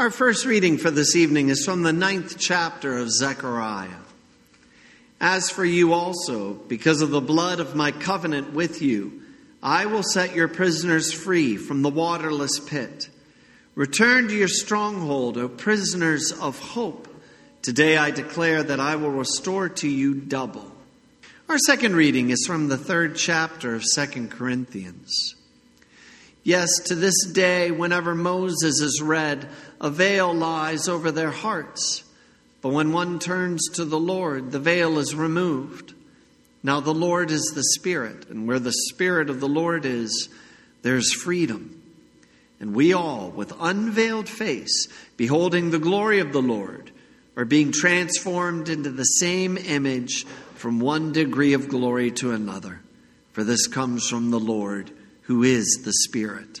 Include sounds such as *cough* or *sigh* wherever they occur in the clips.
Our first reading for this evening is from the ninth chapter of Zechariah. As for you also, because of the blood of my covenant with you, I will set your prisoners free from the waterless pit. Return to your stronghold, O prisoners of hope. Today I declare that I will restore to you double. Our second reading is from the third chapter of Second Corinthians. Yes, to this day, whenever Moses is read, a veil lies over their hearts. But when one turns to the Lord, the veil is removed. Now the Lord is the Spirit, and where the Spirit of the Lord is, there's freedom. And we all, with unveiled face, beholding the glory of the Lord, are being transformed into the same image from one degree of glory to another. For this comes from the Lord who is the Spirit.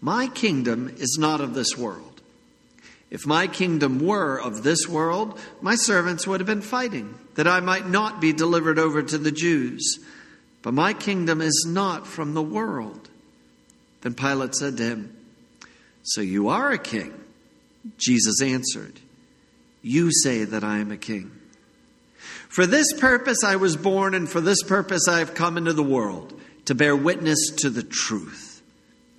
My kingdom is not of this world. If my kingdom were of this world, my servants would have been fighting, that I might not be delivered over to the Jews. But my kingdom is not from the world. Then Pilate said to him, So you are a king? Jesus answered, You say that I am a king. For this purpose I was born, and for this purpose I have come into the world to bear witness to the truth.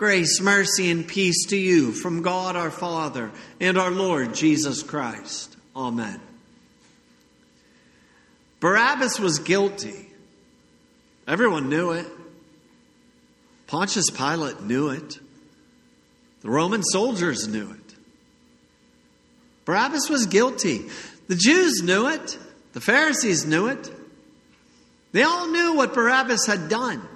Grace, mercy, and peace to you from God our Father and our Lord Jesus Christ. Amen. Barabbas was guilty. Everyone knew it. Pontius Pilate knew it. The Roman soldiers knew it. Barabbas was guilty. The Jews knew it. The Pharisees knew it. They all knew what Barabbas had done.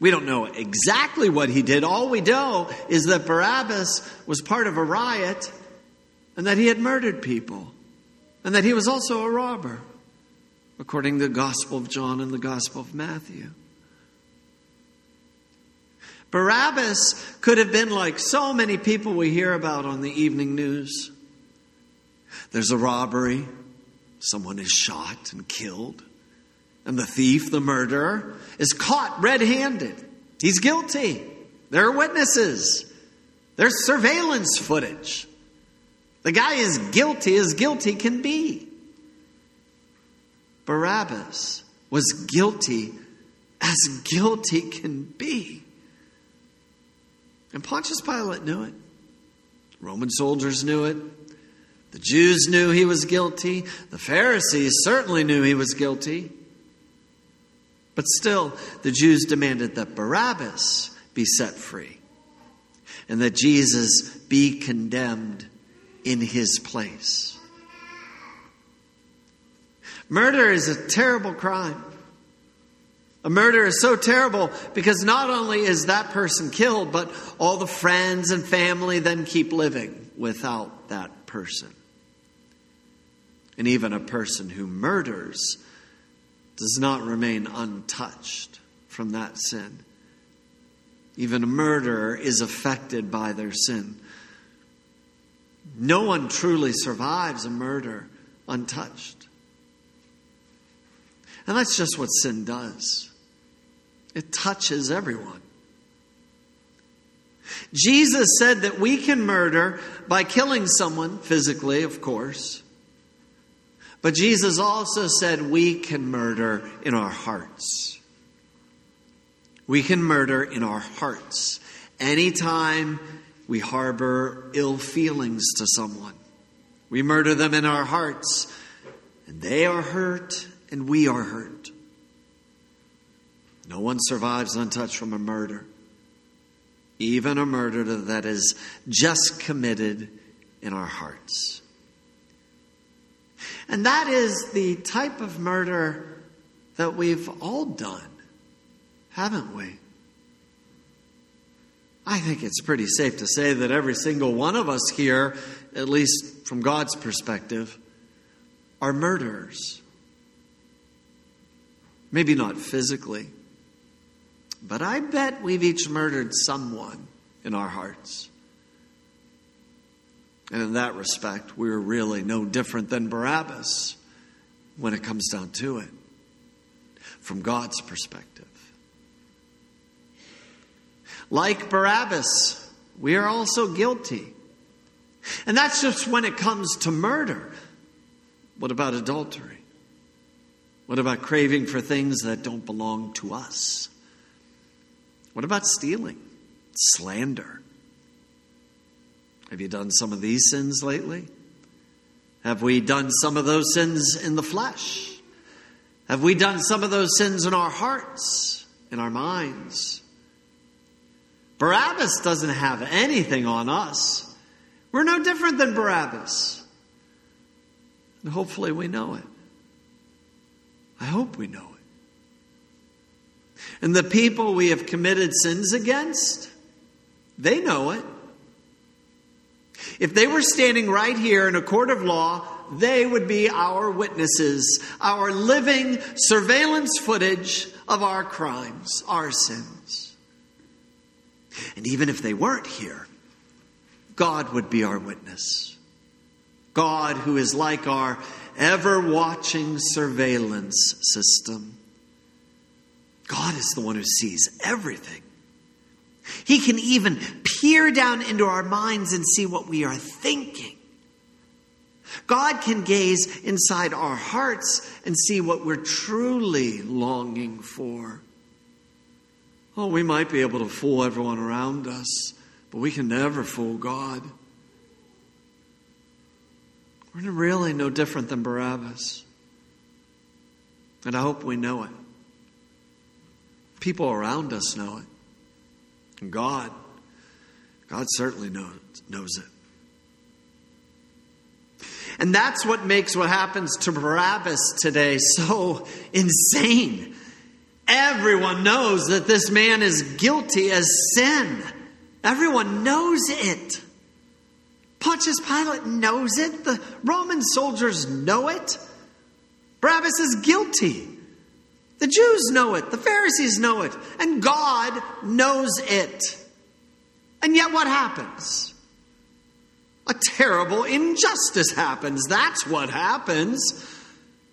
We don't know exactly what he did. All we know is that Barabbas was part of a riot and that he had murdered people and that he was also a robber, according to the Gospel of John and the Gospel of Matthew. Barabbas could have been like so many people we hear about on the evening news. There's a robbery, someone is shot and killed. And the thief, the murderer, is caught red handed. He's guilty. There are witnesses. There's surveillance footage. The guy is guilty as guilty can be. Barabbas was guilty as guilty can be. And Pontius Pilate knew it. Roman soldiers knew it. The Jews knew he was guilty. The Pharisees certainly knew he was guilty. But still, the Jews demanded that Barabbas be set free and that Jesus be condemned in his place. Murder is a terrible crime. A murder is so terrible because not only is that person killed, but all the friends and family then keep living without that person. And even a person who murders does not remain untouched from that sin. Even a murderer is affected by their sin. No one truly survives a murder untouched. And that's just what sin does it touches everyone. Jesus said that we can murder by killing someone physically, of course. But Jesus also said we can murder in our hearts. We can murder in our hearts anytime, we harbor ill feelings to someone. We murder them in our hearts, and they are hurt, and we are hurt. No one survives untouched from a murder, even a murder that is just committed in our hearts. And that is the type of murder that we've all done, haven't we? I think it's pretty safe to say that every single one of us here, at least from God's perspective, are murderers. Maybe not physically, but I bet we've each murdered someone in our hearts. And in that respect, we're really no different than Barabbas when it comes down to it, from God's perspective. Like Barabbas, we are also guilty. And that's just when it comes to murder. What about adultery? What about craving for things that don't belong to us? What about stealing, slander? Have you done some of these sins lately? Have we done some of those sins in the flesh? Have we done some of those sins in our hearts, in our minds? Barabbas doesn't have anything on us. We're no different than Barabbas. And hopefully we know it. I hope we know it. And the people we have committed sins against, they know it. If they were standing right here in a court of law, they would be our witnesses, our living surveillance footage of our crimes, our sins. And even if they weren't here, God would be our witness. God, who is like our ever watching surveillance system. God is the one who sees everything. He can even peer down into our minds and see what we are thinking. God can gaze inside our hearts and see what we're truly longing for. Oh, we might be able to fool everyone around us, but we can never fool God. We're really no different than Barabbas. And I hope we know it. People around us know it. God, God certainly knows, knows it. And that's what makes what happens to Barabbas today so insane. Everyone knows that this man is guilty as sin. Everyone knows it. Pontius Pilate knows it. The Roman soldiers know it. Barabbas is guilty. The Jews know it. The Pharisees know it. And God knows it. And yet, what happens? A terrible injustice happens. That's what happens.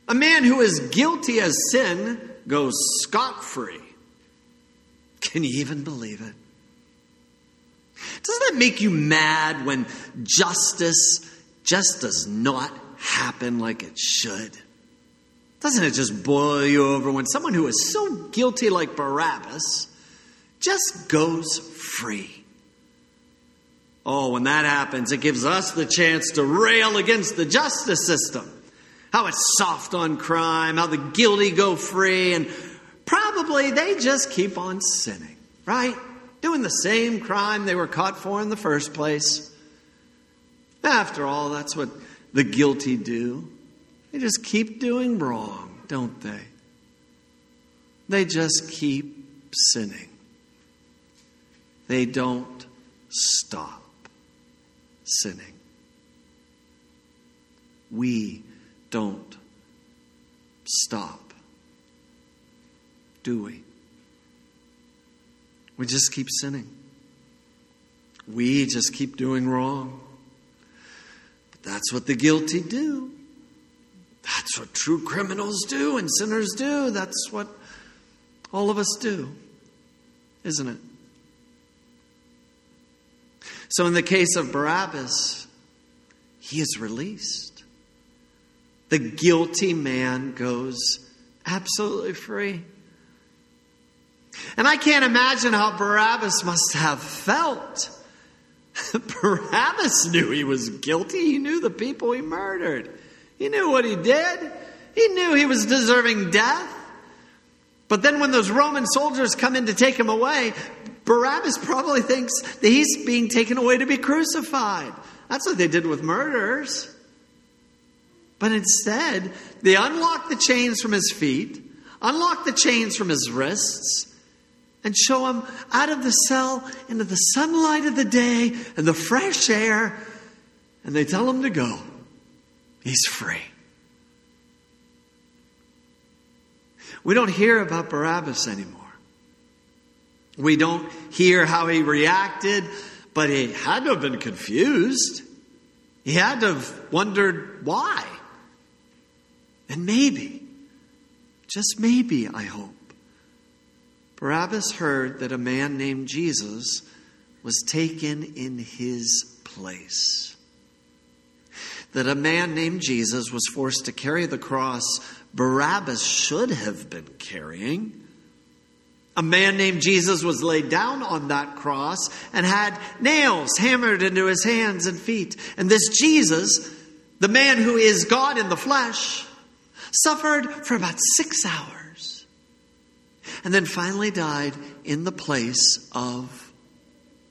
A man who is guilty as sin goes scot free. Can you even believe it? Doesn't that make you mad when justice just does not happen like it should? Doesn't it just boil you over when someone who is so guilty like Barabbas just goes free? Oh, when that happens, it gives us the chance to rail against the justice system. How it's soft on crime, how the guilty go free, and probably they just keep on sinning, right? Doing the same crime they were caught for in the first place. After all, that's what the guilty do. They just keep doing wrong, don't they? They just keep sinning. They don't stop sinning. We don't stop, do we? We just keep sinning. We just keep doing wrong. But that's what the guilty do. That's what true criminals do and sinners do. That's what all of us do, isn't it? So, in the case of Barabbas, he is released. The guilty man goes absolutely free. And I can't imagine how Barabbas must have felt *laughs* Barabbas knew he was guilty. He knew the people he murdered. He knew what he did. He knew he was deserving death. But then when those Roman soldiers come in to take him away, Barabbas probably thinks that he's being taken away to be crucified. That's what they did with murderers. But instead, they unlock the chains from his feet, unlock the chains from his wrists, and show him out of the cell into the sunlight of the day and the fresh air, and they tell him to go. He's free. We don't hear about Barabbas anymore. We don't hear how he reacted, but he had to have been confused. He had to have wondered why. And maybe, just maybe, I hope, Barabbas heard that a man named Jesus was taken in his place. That a man named Jesus was forced to carry the cross Barabbas should have been carrying. A man named Jesus was laid down on that cross and had nails hammered into his hands and feet. And this Jesus, the man who is God in the flesh, suffered for about six hours and then finally died in the place of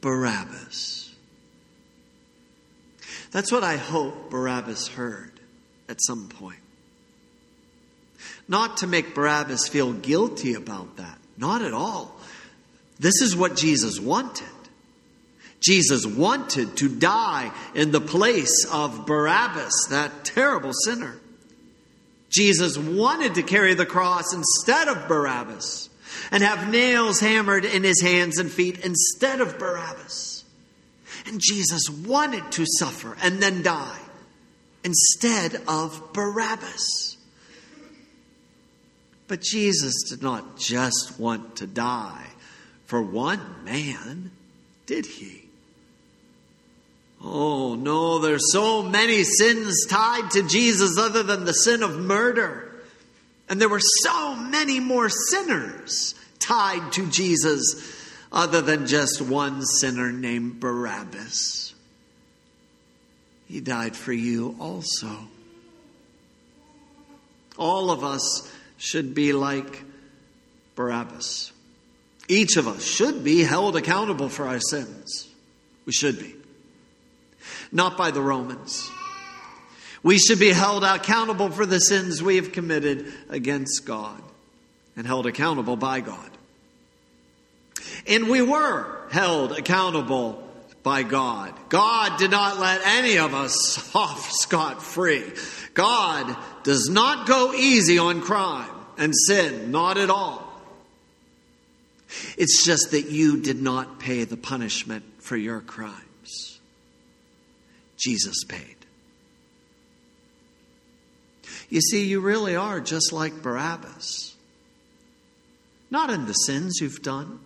Barabbas. That's what I hope Barabbas heard at some point. Not to make Barabbas feel guilty about that. Not at all. This is what Jesus wanted. Jesus wanted to die in the place of Barabbas, that terrible sinner. Jesus wanted to carry the cross instead of Barabbas and have nails hammered in his hands and feet instead of Barabbas. And Jesus wanted to suffer and then die instead of Barabbas. But Jesus did not just want to die for one man, did he? Oh, no, there's so many sins tied to Jesus other than the sin of murder. And there were so many more sinners tied to Jesus other than just one sinner named Barabbas. He died for you also. All of us should be like Barabbas. Each of us should be held accountable for our sins. We should be. Not by the Romans. We should be held accountable for the sins we have committed against God and held accountable by God. And we were held accountable by God. God did not let any of us *laughs* off scot free. God does not go easy on crime and sin. Not at all. It's just that you did not pay the punishment for your crimes. Jesus paid. You see, you really are just like Barabbas. Not in the sins you've done.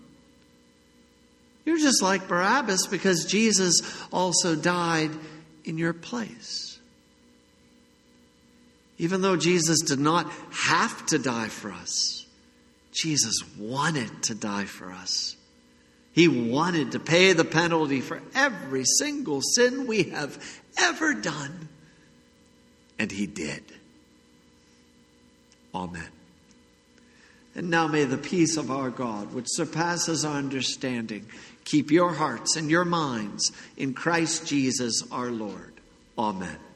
You're just like Barabbas because Jesus also died in your place. Even though Jesus did not have to die for us, Jesus wanted to die for us. He wanted to pay the penalty for every single sin we have ever done. And He did. Amen. And now may the peace of our God, which surpasses our understanding, keep your hearts and your minds in Christ Jesus our Lord. Amen.